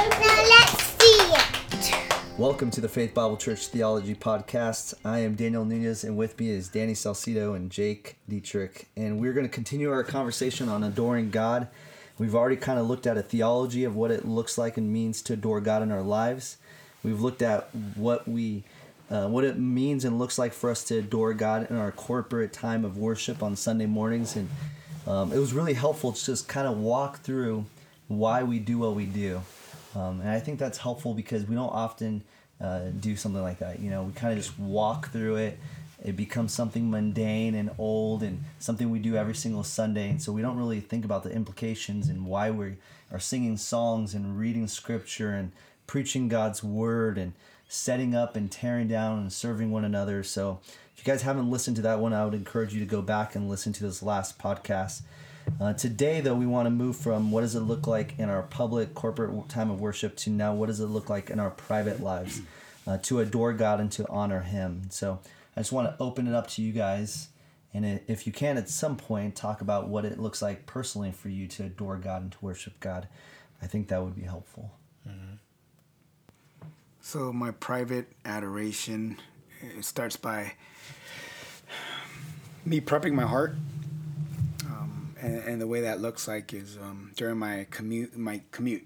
Now let's see it. Welcome to the Faith Bible Church Theology Podcast. I am Daniel Nunez, and with me is Danny Salcido and Jake Dietrich. And we're going to continue our conversation on adoring God. We've already kind of looked at a theology of what it looks like and means to adore God in our lives. We've looked at what we uh, what it means and looks like for us to adore God in our corporate time of worship on Sunday mornings. And um, it was really helpful to just kind of walk through why we do what we do. Um, and I think that's helpful because we don't often uh, do something like that. You know, we kind of just walk through it. It becomes something mundane and old and something we do every single Sunday. And so we don't really think about the implications and why we are singing songs and reading scripture and preaching God's word and setting up and tearing down and serving one another. So if you guys haven't listened to that one, I would encourage you to go back and listen to this last podcast. Uh, today, though, we want to move from what does it look like in our public corporate time of worship to now what does it look like in our private lives uh, to adore God and to honor Him. So I just want to open it up to you guys. And if you can, at some point, talk about what it looks like personally for you to adore God and to worship God. I think that would be helpful. So my private adoration it starts by me prepping my heart, um, and, and, the way that looks like is um, during my commute. My commute.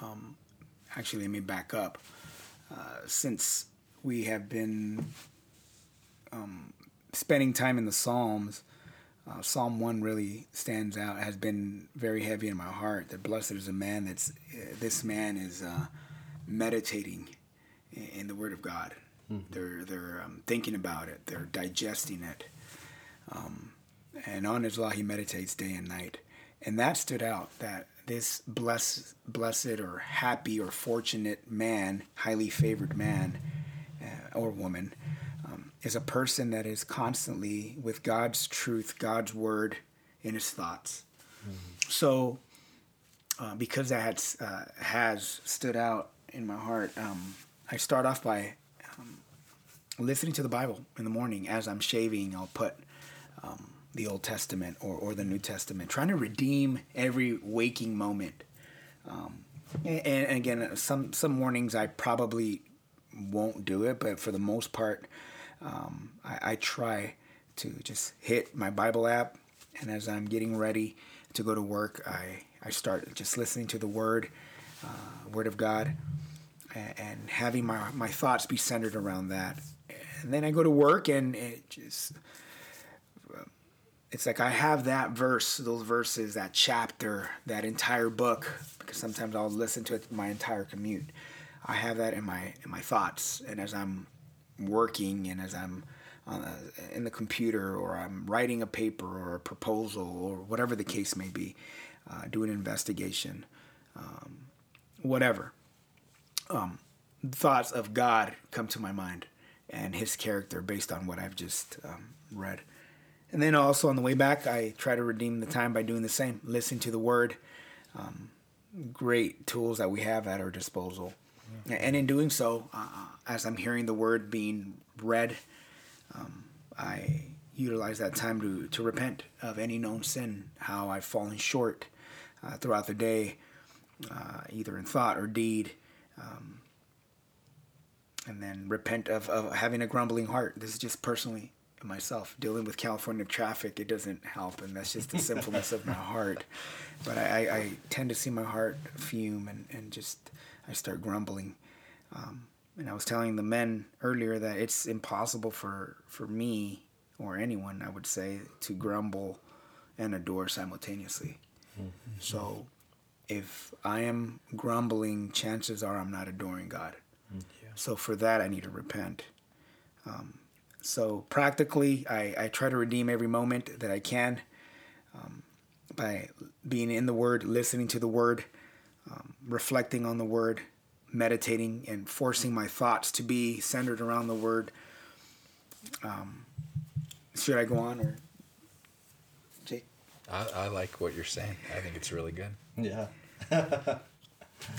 Um, actually, let me back up. Uh, since we have been um, spending time in the Psalms, uh, Psalm one really stands out. Has been very heavy in my heart. That blessed is a man that's uh, this man is. Meditating in the Word of God. Mm-hmm. They're they're um, thinking about it. They're digesting it. Um, and on His law, he meditates day and night. And that stood out. That this blessed, blessed or happy or fortunate man, highly favored man uh, or woman, um, is a person that is constantly with God's truth, God's word in his thoughts. Mm-hmm. So, uh, because that uh, has stood out in my heart, um, I start off by um, listening to the Bible in the morning as I'm shaving. I'll put um, the Old Testament or, or the New Testament, trying to redeem every waking moment. Um, and, and, again, some some mornings I probably won't do it, but for the most part, um, I, I try to just hit my Bible app, and as I'm getting ready to go to work, I I start just listening to the Word, uh, Word of God and having my my thoughts be centered around that. And then I go to work and it just it's like I have that verse, those verses, that chapter, that entire book because sometimes I'll listen to it my entire commute. I have that in my in my thoughts and as I'm working and as I'm a, in the computer or I'm writing a paper or a proposal or whatever the case may be, uh, do an investigation, um, whatever um, thoughts of God come to my mind and His character based on what I've just um, read. And then also on the way back, I try to redeem the time by doing the same, listen to the Word. Um, great tools that we have at our disposal. Yeah. And in doing so, uh, as I'm hearing the Word being read, um, I utilize that time to, to repent of any known sin, how I've fallen short uh, throughout the day, uh, either in thought or deed. Um, and then repent of, of having a grumbling heart. This is just personally myself dealing with California traffic. It doesn't help, and that's just the sinfulness of my heart. But I, I, I, tend to see my heart fume and, and just I start grumbling. Um, and I was telling the men earlier that it's impossible for, for me or anyone, I would say, to grumble and adore simultaneously. Mm-hmm. So if I am grumbling, chances are I'm not adoring God. Yeah. So for that, I need to repent. Um, so practically, I, I try to redeem every moment that I can um, by being in the Word, listening to the Word, um, reflecting on the Word, meditating, and forcing my thoughts to be centered around the Word. Um, should I go on or? I, I like what you're saying. I think it's really good. Yeah.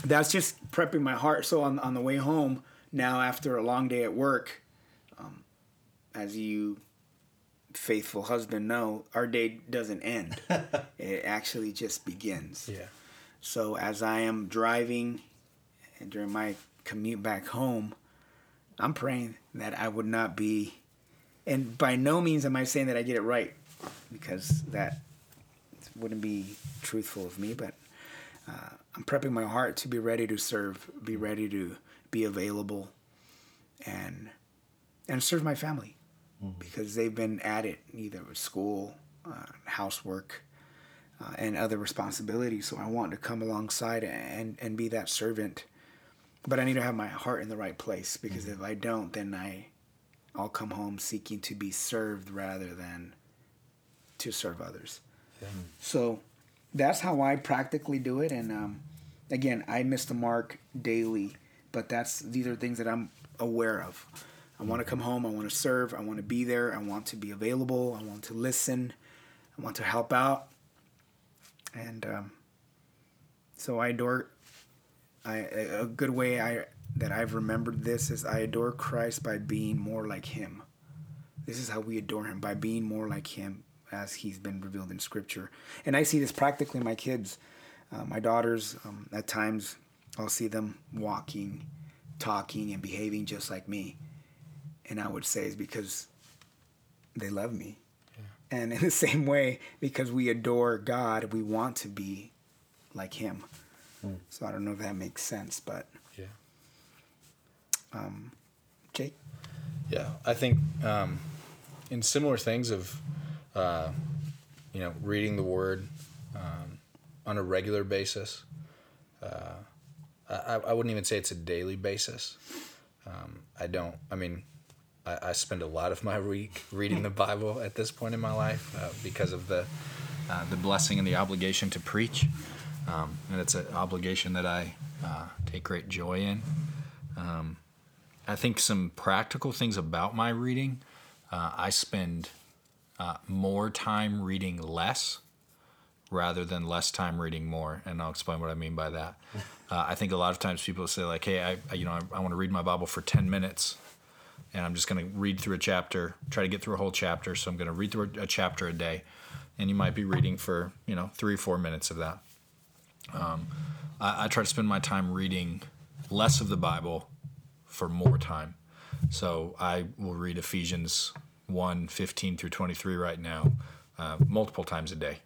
That's just prepping my heart. So on on the way home now, after a long day at work, Um, as you faithful husband know, our day doesn't end. it actually just begins. Yeah. So as I am driving and during my commute back home, I'm praying that I would not be, and by no means am I saying that I get it right, because that wouldn't be truthful of me. But uh, I'm prepping my heart to be ready to serve, be ready to be available, and and serve my family, because they've been at it either with school, uh, housework, uh, and other responsibilities. So I want to come alongside and and be that servant. But I need to have my heart in the right place because if I don't, then I, I'll come home seeking to be served rather than to serve others. So that's how I practically do it. And um, again, I miss the mark daily, but that's these are things that I'm aware of. I want to come home. I want to serve. I want to be there. I want to be available. I want to listen. I want to help out. And um, so I adore. I a a good way I that I've remembered this is I adore Christ by being more like Him. This is how we adore Him by being more like Him as He's been revealed in Scripture. And I see this practically in my kids, uh, my daughters. Um, at times, I'll see them walking, talking, and behaving just like me, and I would say it's because they love me. And in the same way, because we adore God, we want to be like Him. So I don't know if that makes sense, but Yeah. Jake, Yeah, I think um, in similar things of, uh, you know, reading the Word um, on a regular basis. Uh, I, I wouldn't even say it's a daily basis. Um, I don't. I mean, I, I spend a lot of my week reading the Bible at this point in my life uh, because of the uh, the blessing and the obligation to preach, um, and it's an obligation that I uh, take great joy in. I think some practical things about my reading. I spend uh, more time reading less rather than less time reading more, and I'll explain what I mean by that. Uh, I think a lot of times people say like, "Hey, I, I you know I, I want to read my Bible for ten minutes, and I'm just going to read through a chapter, try to get through a whole chapter. So I'm going to read through a, a chapter a day, and you might be reading for you know three or four minutes of that. Um, I, I try to spend my time reading less of the Bible for more time. So I will read Ephesians 1 15 through 23 right now, uh, multiple times a day.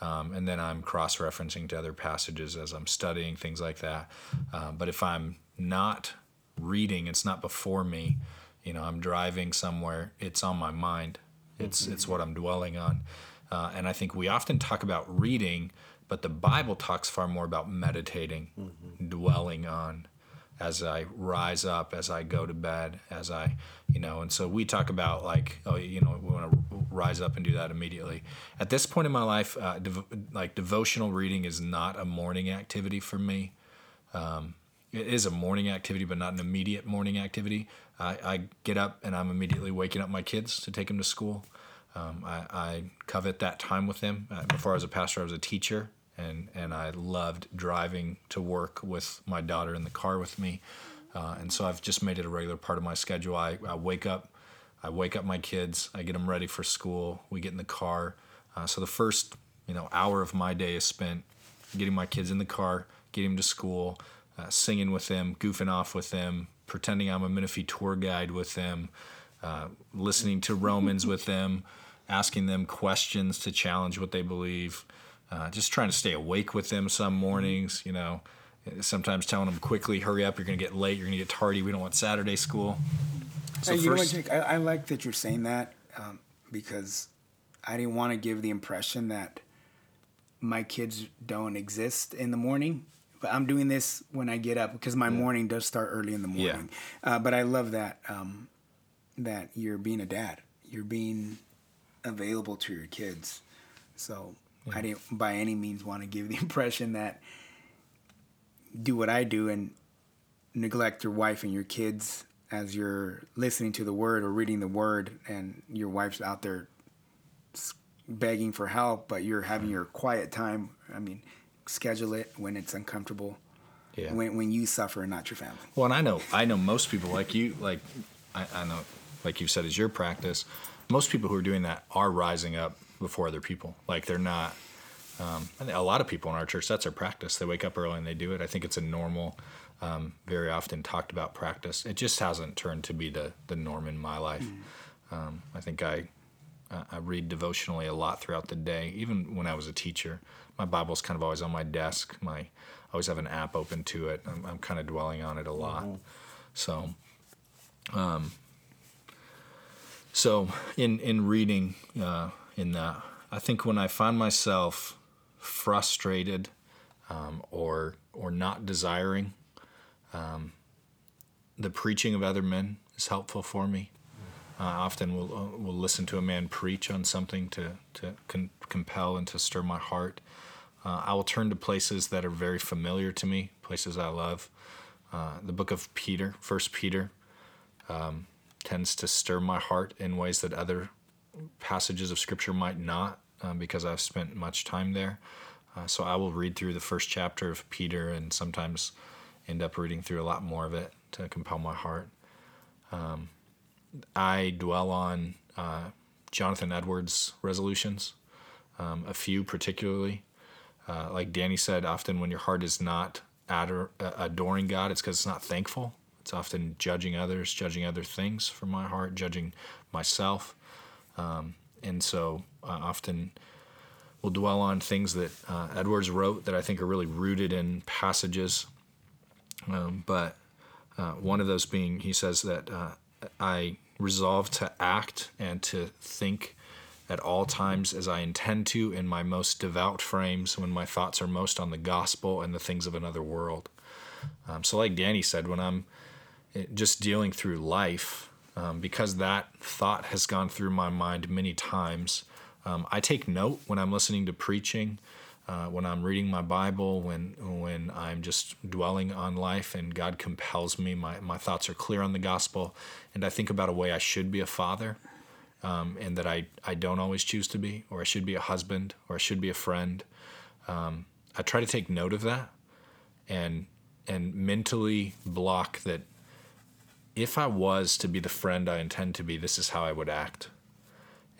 Um, and then I'm cross referencing to other passages as I'm studying, things like that. Uh, but if I'm not reading, it's not before me, you know, I'm driving somewhere, it's on my mind. It's, it's what I'm dwelling on. Uh, and I think we often talk about reading, but the Bible talks far more about meditating, dwelling on as I rise up, as I go to bed, as I, you know, and so we talk about like, oh, you know, we want to rise up and do that immediately. At this point in my life, uh, dev- like devotional reading is not a morning activity for me. Um, it is a morning activity, but not an immediate morning activity. I, I get up and I'm immediately waking up my kids to take them to school. Um, I, I covet that time with them. Uh, before I was a pastor, I was a teacher, and and I loved driving to work with my daughter in the car with me. Uh, and so I've just made it a regular part of my schedule. I, I wake up, I wake up my kids, I get them ready for school. We get in the car. Uh, so the first you know hour of my day is spent getting my kids in the car, getting them to school, uh, singing with them, goofing off with them, pretending I'm a Menifee tour guide with them, uh, listening to Romans with them, asking them questions to challenge what they believe, uh, just trying to stay awake with them some mornings, you know. Sometimes telling them quickly, hurry up, you're going to get late, you're going to get tardy, we don't want Saturday school. So Hey, you know what, first, Jake? I, I like that you're saying that um, because I didn't want to give the impression that my kids don't exist in the morning. But I'm doing this when I get up because my morning does start early in the Yeah. morning. Uh, but I love that um, that you're being a dad. You're being available to your kids. So I didn't by any means want to give the impression that do what I do and neglect your wife and your kids as you're listening to the word or reading the word and your wife's out there begging for help but you're having your quiet time i mean schedule it when it's uncomfortable Yeah. when, when you suffer and not your family Well, and I know I know most people like you like I, I know, like you said, is your practice. Most people who are doing that are rising up before other people. Like they're not. Um, a lot of people in our church, that's their practice. They wake up early and they do it. I think it's a normal, um, very often talked about practice. It just hasn't turned to be the the norm in my life. Mm. Um, I think I I read devotionally a lot throughout the day, even when I was a teacher. My Bible's kind of always on my desk. My I always have an app open to it. I'm, I'm kind of dwelling on it a lot. Mm-hmm. So, um, so in in reading uh, in that, I think when I find myself frustrated um, or or not desiring, um, the preaching of other men is helpful for me. Uh, often will uh, will listen to a man preach on something to to con- compel and to stir my heart. Uh, I will turn to places that are very familiar to me, places I love. Uh, the book of Peter, First Peter, um, tends to stir my heart in ways that other passages of Scripture might not, um, because I've spent much time there. Uh, so I will read through the first chapter of Peter, and sometimes end up reading through a lot more of it to compel my heart. Um, I dwell on uh, Jonathan Edwards' resolutions, um, a few particularly. Uh, like Danny said, often when your heart is not ador- uh, adoring God, it's because it's not thankful. It's often judging others, judging other things from my heart, judging myself. Um, and so I often will dwell on things that uh, Edwards wrote that I think are really rooted in passages. Um, but uh, one of those being, he says that uh, I resolve to act and to think at all times as I intend to in my most devout frames when my thoughts are most on the gospel and the things of another world. Um, so, like Danny said, when I'm eh, just dealing through life, um, because that thought has gone through my mind many times, um, I take note when I'm listening to preaching uh, when I'm reading my Bible, when when I'm just dwelling on life and God compels me, my, my thoughts are clear on the gospel, and I think about a way I should be a father, um, and that I, I don't always choose to be, or I should be a husband, or I should be a friend. Um, I try to take note of that, and and mentally block that. If I was to be the friend I intend to be, this is how I would act.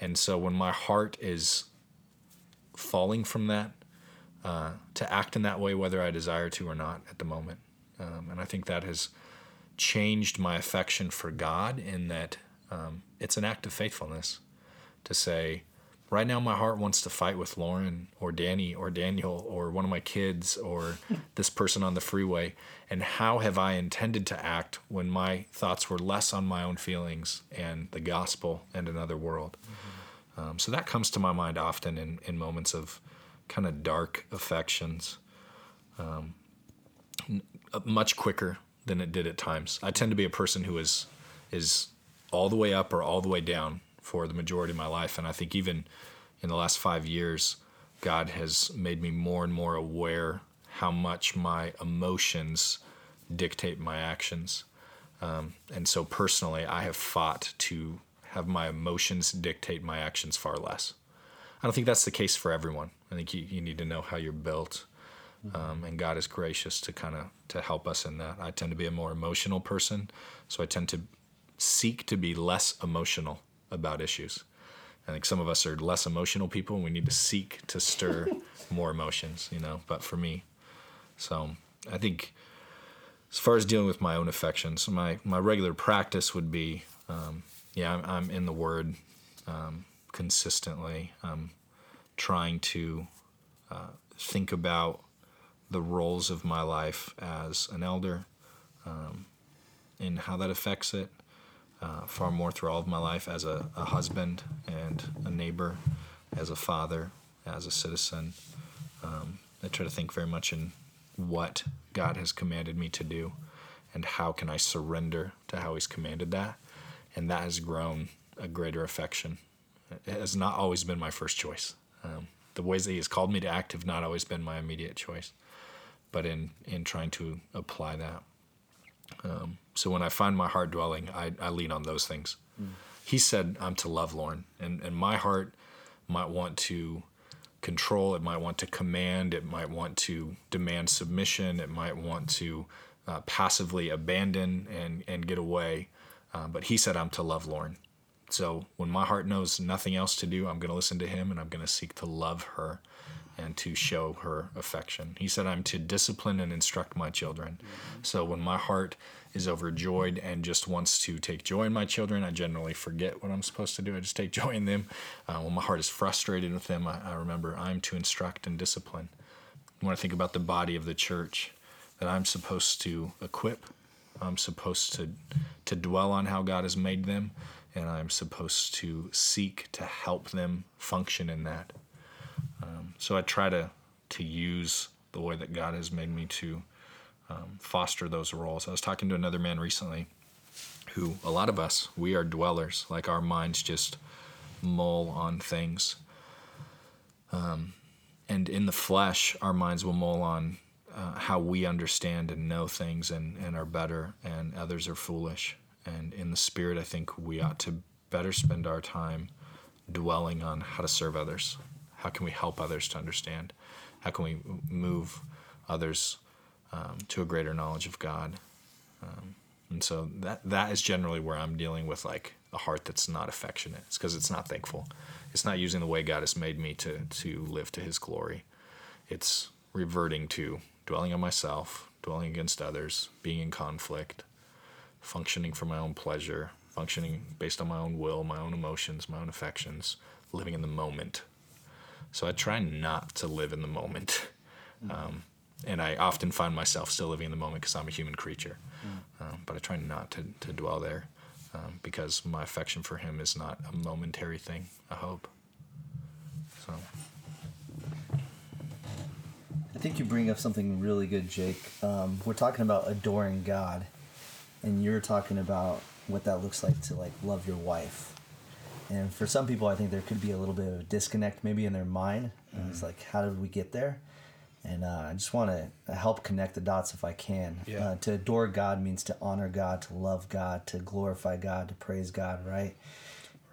And so when my heart is falling from that, uh, to act in that way, whether I desire to or not at the moment. Um, and I think that has changed my affection for God in that um, it's an act of faithfulness to say, right now my heart wants to fight with Lauren or Danny or Daniel or one of my kids or this person on the freeway. And how have I intended to act when my thoughts were less on my own feelings and the gospel and another world? Mm-hmm. Um, so that comes to my mind often in, in moments of kind of dark affections um, much quicker than it did at times. I tend to be a person who is is all the way up or all the way down for the majority of my life, and I think even in the last five years, God has made me more and more aware how much my emotions dictate my actions. Um, and so personally, I have fought to have my emotions dictate my actions far less. I don't think that's the case for everyone. I think you, you need to know how you're built. Um, and God is gracious to kind of to help us in that. I tend to be a more emotional person, so I tend to seek to be less emotional about issues. I think some of us are less emotional people, and we need to seek to stir more emotions, you know. But for me, so I think as far as dealing with my own affections, my my regular practice would be, um, yeah, I'm, I'm, in the Word um, consistently. Um, trying to uh, think about the roles of my life as an elder um, and how that affects it uh, far more through all of my life as a, a, husband and a neighbor, as a father, as a citizen. Um, I try to think very much in what God has commanded me to do and how can I surrender to how He's commanded that. And that has grown a greater affection. It has not always been my first choice. Um, the ways that he has called me to act have not always been my immediate choice, but in in trying to apply that. Um, so when I find my heart dwelling, I, I lean on those things. Mm. He said, "I'm to love Lauren," and and my heart might want to control. It might want to command. It might want to demand submission. It might want to uh, passively abandon and and get away. Uh, but he said I'm to love Lauren. So when my heart knows nothing else to do, I'm going to listen to him and I'm going to seek to love her and to show her affection. He said, I'm to discipline and instruct my children. Mm-hmm. So when my heart is overjoyed and just wants to take joy in my children, I generally forget what I'm supposed to do. I just take joy in them. Uh, when my heart is frustrated with them, I, I remember I'm to instruct and discipline. When I think about the body of the church, that I'm supposed to equip, I'm supposed to, to dwell on how God has made them, and I'm supposed to seek to help them function in that. Um, so I try to to use the way that God has made me to um, foster those roles. I was talking to another man recently who a lot of us we are dwellers, like our minds just mull on things. Um, and in the flesh, our minds will mull on uh, how we understand and know things and, and are better, and others are foolish. And in the spirit, I think we ought to better spend our time dwelling on how to serve others, how can we help others to understand? How can we move others um, to a greater knowledge of God? Um, and so that that is generally where I'm dealing with like a heart that's not affectionate. It's because it's not thankful. It's not using the way God has made me to to live to His glory. It's reverting to dwelling on myself, dwelling against others, being in conflict, functioning for my own pleasure, functioning based on my own will, my own emotions, my own affections, living in the moment so I try not to live in the moment. Um, and I often find myself still living in the moment because I'm a human creature. Um, but I try not to, to dwell there um, because my affection for him is not a momentary thing, I hope. So. I think you bring up something really good, Jake. Um, we're talking about adoring God, and you're talking about what that looks like to like love your wife and for some people, I think there could be a little bit of a disconnect maybe in their mind. Mm-hmm. It's like, how did we get there? And uh, I just want to help connect the dots if I can. Yeah. Uh, to adore God means to honor God, to love God, to glorify God, to praise God, right?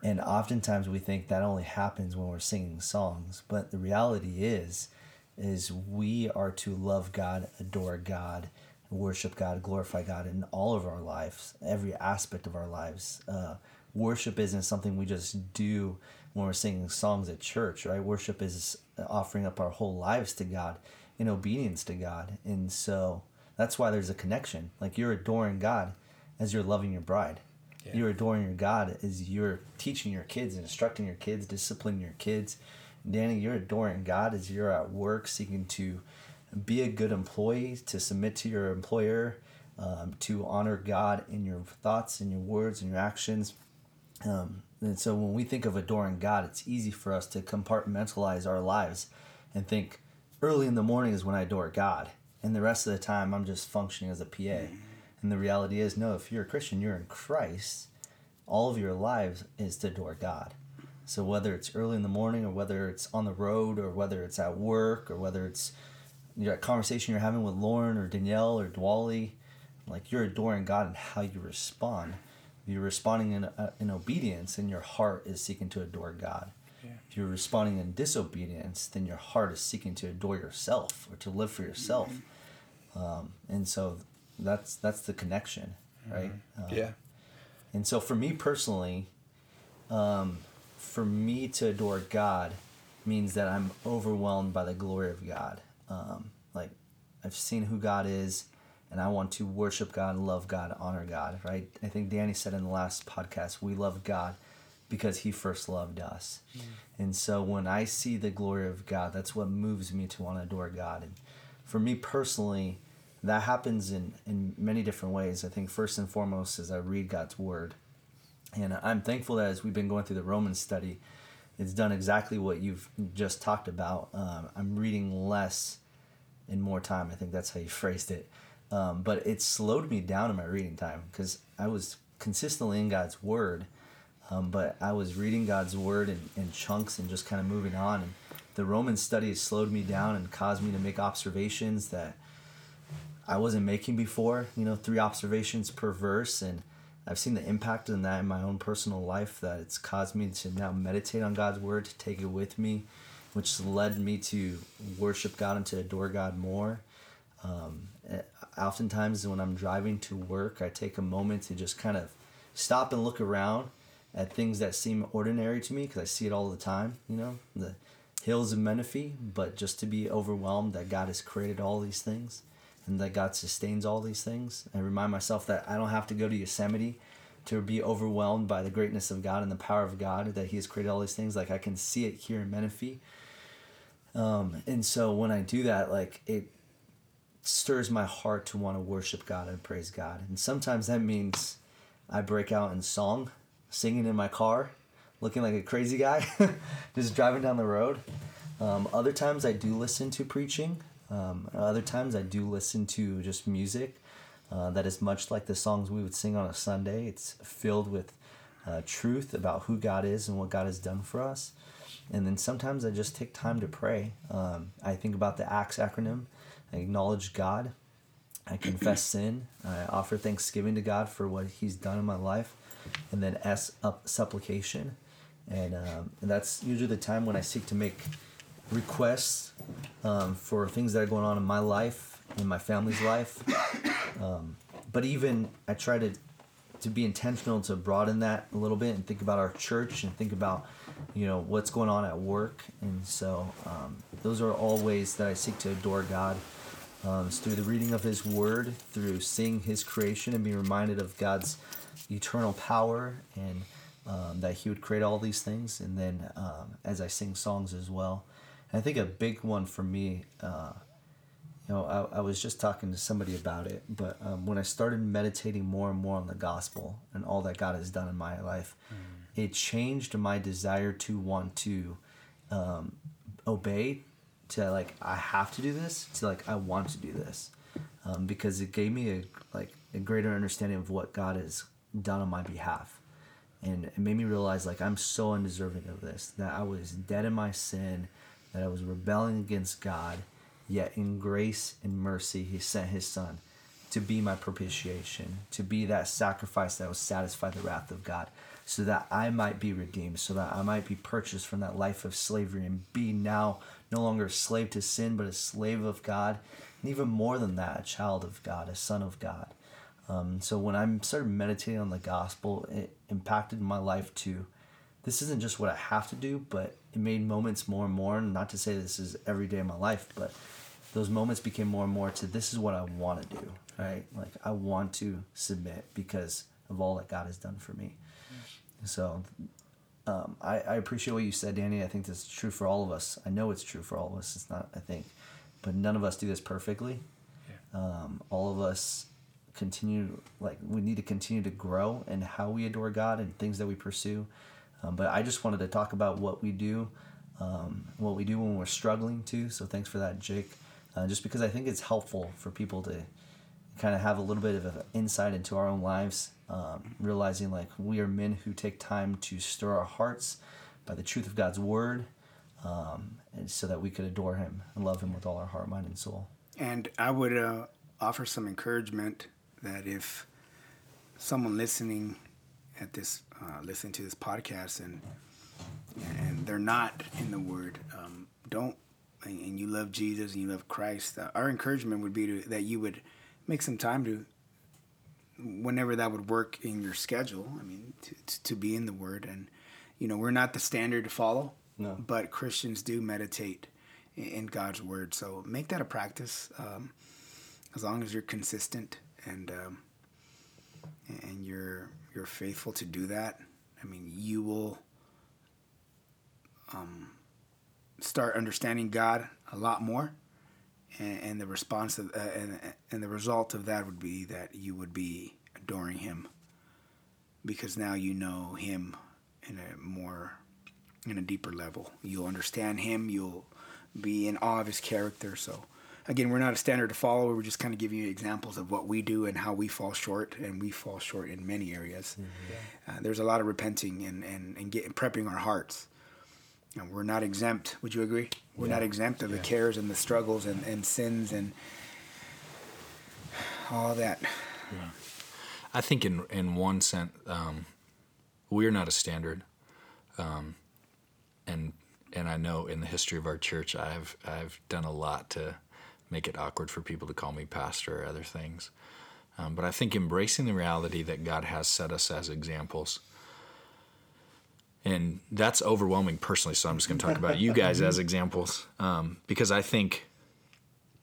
And oftentimes we think that only happens when we're singing songs, but the reality is, is we are to love God, adore God, worship God, glorify God in all of our lives, every aspect of our lives. Uh, worship isn't something we just do when we're singing songs at church, right? Worship is offering up our whole lives to God in obedience to God. And so that's why there's a connection. Like you're adoring God as you're loving your bride. Yeah. You're adoring your God as you're teaching your kids, instructing your kids, disciplining your kids. Danny, you're adoring God as you're at work seeking to be a good employee, to submit to your employer, um, to honor God in your thoughts and your words and your actions. Um, and so when we think of adoring God, it's easy for us to compartmentalize our lives and think early in the morning is when I adore God, and the rest of the time I'm just functioning as a PA. And the reality is, no, if you're a Christian, you're in Christ. All of your lives is to adore God. So whether it's early in the morning or whether it's on the road or whether it's at work or whether it's your conversation you're having with Lauren or Danielle or Dwally, like you're adoring God and how you respond you're responding in, uh, in obedience, and your heart is seeking to adore God. Yeah. If you're responding in disobedience, then your heart is seeking to adore yourself or to live for yourself. Mm-hmm. Um, and so that's that's the connection, right? Mm-hmm. Um, yeah. And so for me personally, um, for me to adore God means that I'm overwhelmed by the glory of God. Um, like I've seen who God is and I want to worship God, love God, honor God, right? I think Danny said in the last podcast, we love God because he first loved us. Mm. And so when I see the glory of God, that's what moves me to want to adore God. And for me personally, that happens in, in many different ways. I think first and foremost is I read God's word. And I'm thankful that as we've been going through the Romans study, it's done exactly what you've just talked about. Um, I'm reading less in more time. I think that's how you phrased it. Um, but it slowed me down in my reading time because I was consistently in God's Word, um, but I was reading God's Word in, in chunks and just kind of moving on. And the Roman study slowed me down and caused me to make observations that I wasn't making before. You know, three observations per verse, and I've seen the impact of that in my own personal life. That it's caused me to now meditate on God's Word, to take it with me, which led me to worship God and to adore God more. Um, oftentimes when I'm driving to work, I take a moment to just kind of stop and look around at things that seem ordinary to me because I see it all the time, you know, the hills of Menifee, but just to be overwhelmed that God has created all these things and that God sustains all these things. I remind myself that I don't have to go to Yosemite to be overwhelmed by the greatness of God and the power of God that He has created all these things. Like I can see it here in Menifee. Um, and so when I do that, like it stirs my heart to want to worship God and praise God. And sometimes that means I break out in song, singing in my car, looking like a crazy guy, just driving down the road. Um, other times I do listen to preaching. Um, other times I do listen to just music uh, that is much like the songs we would sing on a Sunday. It's filled with uh, truth about who God is and what God has done for us. And then sometimes I just take time to pray. Um, I think about the ACTS acronym. I acknowledge God. I confess sin. I offer thanksgiving to God for what He's done in my life. And then S, up supplication. And, um, and that's usually the time when I seek to make requests um, for things that are going on in my life, in my family's life. Um, but even I try to to be intentional to broaden that a little bit and think about our church and think about you know what's going on at work and so um, those are all ways that i seek to adore god um, it's through the reading of his word through seeing his creation and being reminded of god's eternal power and um, that he would create all these things and then um, as i sing songs as well and i think a big one for me uh, you know, I, I was just talking to somebody about it, but um, when I started meditating more and more on the gospel and all that God has done in my life, mm. it changed my desire to want to um, obey, to like, I have to do this, to like, I want to do this. Um, because it gave me a like a greater understanding of what God has done on my behalf, and it made me realize like I'm so undeserving of this that I was dead in my sin, that I was rebelling against God, Yet in grace and mercy, he sent his son to be my propitiation, to be that sacrifice that would satisfy the wrath of God, so that I might be redeemed, so that I might be purchased from that life of slavery and be now no longer a slave to sin, but a slave of God, and even more than that, a child of God, a son of God. Um, so when I started meditating on the gospel, it impacted my life too. this isn't just what I have to do, but it made moments more and more. Not to say this is every day of my life, but those moments became more and more to this is what I want to do, right? Like I want to submit because of all that God has done for me. So um, I, I appreciate what you said, Danny. I think that's true for all of us. I know it's true for all of us. It's not, I think, but none of us do this perfectly. Yeah. Um, all of us continue, like, we need to continue to grow in how we adore God and things that we pursue. Um, but I just wanted to talk about what we do, um, what we do when we're struggling too. So thanks for that, Jake. Uh, just because I think it's helpful for people to kind of have a little bit of an insight into our own lives, um, realizing like we are men who take time to stir our hearts by the truth of God's word, um, and so that we could adore Him and love Him with all our heart, mind, and soul. And I would uh, offer some encouragement that if someone listening at this uh, listening to this podcast and and they're not in the Word, um, don't and you love Jesus and you love Christ, uh, our encouragement would be to, that you would make some time to, whenever that would work in your schedule. I mean, to, to be in the Word, and you know, we're not the standard to follow, no. but Christians do meditate in, in God's Word. So make that a practice, um, as long as you're consistent and um, and you're you're faithful to do that, I mean, you will um, start understanding God a lot more, and, and the response of, uh, and and the result of that would be that you would be adoring Him, because now you know Him in a more in a deeper level. You'll understand Him. You'll be in awe of His character. So again, we're not a standard to follow. We're just kind of giving you examples of what we do and how we fall short, and we fall short in many areas. Mm-hmm. Uh, there's a lot of repenting and and, and getting prepping our hearts. And we're not exempt. Would you agree? We're yeah. not exempt of yeah. the cares and the struggles and, and sins and all that. Yeah. I think in in one sense, um, we're not a standard, um, and and I know in the history of our church, I've I've done a lot to make it awkward for people to call me pastor or other things. Um, but I think embracing the reality that God has set us as examples. And that's overwhelming personally, so I'm just going to talk about you guys as examples um, because I think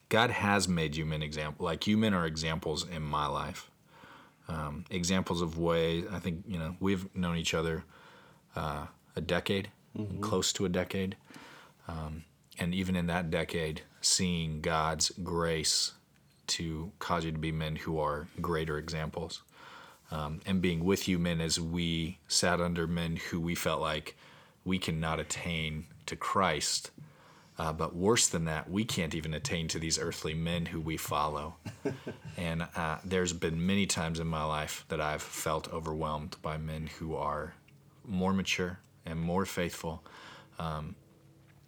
God has made you men example. Like you men are examples in my life. Um, examples of ways I think you know we've known each other uh, a decade, close to a decade, um, and even in that decade, seeing God's grace to cause you to be men who are greater examples, um, and being with you men as we sat under men who we felt like we cannot attain to Christ. Uh, but worse than that, we can't even attain to these earthly men who we follow. and uh, there's been many times in my life that I've felt overwhelmed by men who are more mature and more faithful. Um,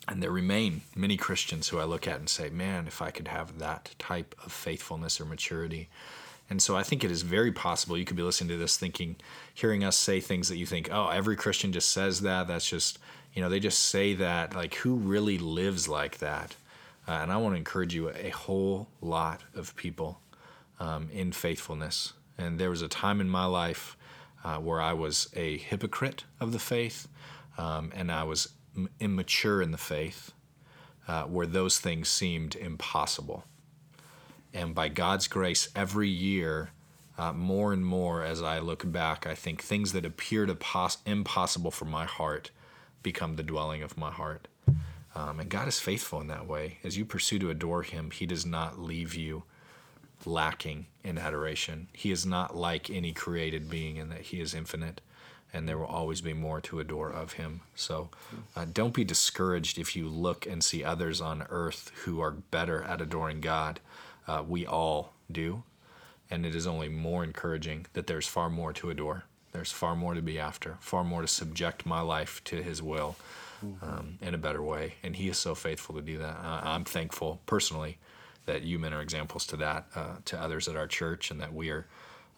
and there remain many Christians who I look at and say, man, if I could have that type of faithfulness or maturity. And so I think it is very possible you could be listening to this thinking, hearing us say things that you think, oh, every Christian just says that. That's just, you know, they just say that. Like, who really lives like that? Uh, and I want to encourage you a whole lot of people um, in faithfulness. And there was a time in my life uh, where I was a hypocrite of the faith um, and I was m- immature in the faith, uh, where those things seemed impossible. And by God's grace, every year, uh, more and more as I look back, I think things that appeared impos- impossible for my heart become the dwelling of my heart. Um, and God is faithful in that way. As you pursue to adore Him, He does not leave you lacking in adoration. He is not like any created being in that He is infinite and there will always be more to adore of Him. So uh, don't be discouraged if you look and see others on earth who are better at adoring God. Uh, we all do. And it is only more encouraging that there's far more to adore. There's far more to be after, far more to subject my life to His will um, in a better way. And He is so faithful to do that. Uh, I'm thankful personally that you men are examples to that, uh, to others at our church, and that we are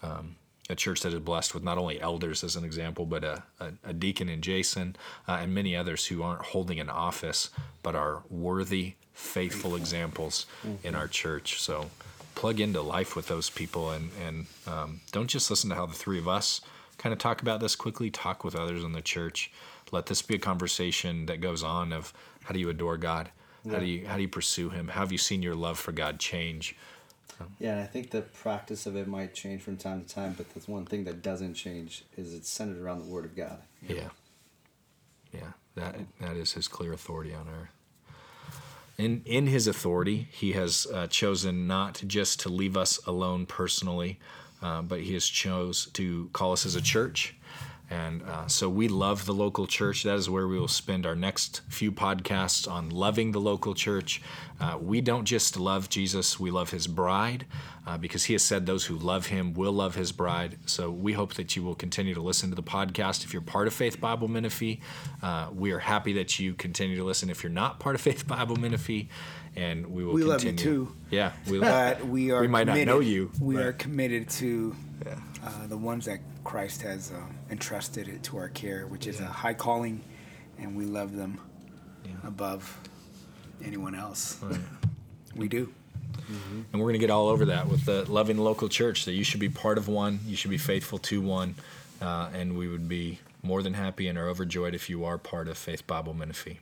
um, a church that is blessed with not only elders as an example, but a, a, a deacon in Jason uh, and many others who aren't holding an office, but are worthy, faithful examples in our church. So plug into life with those people and, and um, don't just listen to how the three of us kind of talk about this quickly, talk with others in the church. Let this be a conversation that goes on of how do you adore God? How do you how do you pursue him? How have you seen your love for God change? Yeah, and I think the practice of it might change from time to time, but the one thing that doesn't change is it's centered around the Word of God. Yeah. Yeah. That that is his clear authority on earth. In in his authority, he has uh, chosen not just to leave us alone personally, uh, but he has chose to call us as a church. And uh, so we love the local church. That is where we will spend our next few podcasts on loving the local church. Uh, we don't just love Jesus, we love his bride uh, because he has said those who love him will love his bride. So we hope that you will continue to listen to the podcast. If you're part of Faith Bible Menifee, uh, we are happy that you continue to listen. If you're not part of Faith Bible Menifee, and we will We love continue. you too. Yeah, we, But we are we might not know you. We but- are committed to Yeah. uh, the ones that Christ has uh, entrusted it to our care, which is a high calling, and we love them above anyone else. We do. And we're going to get all over that with the loving local church that you should be part of one, you should be faithful to one, uh, and we would be more than happy and are overjoyed if you are part of Faith Bible Menifee.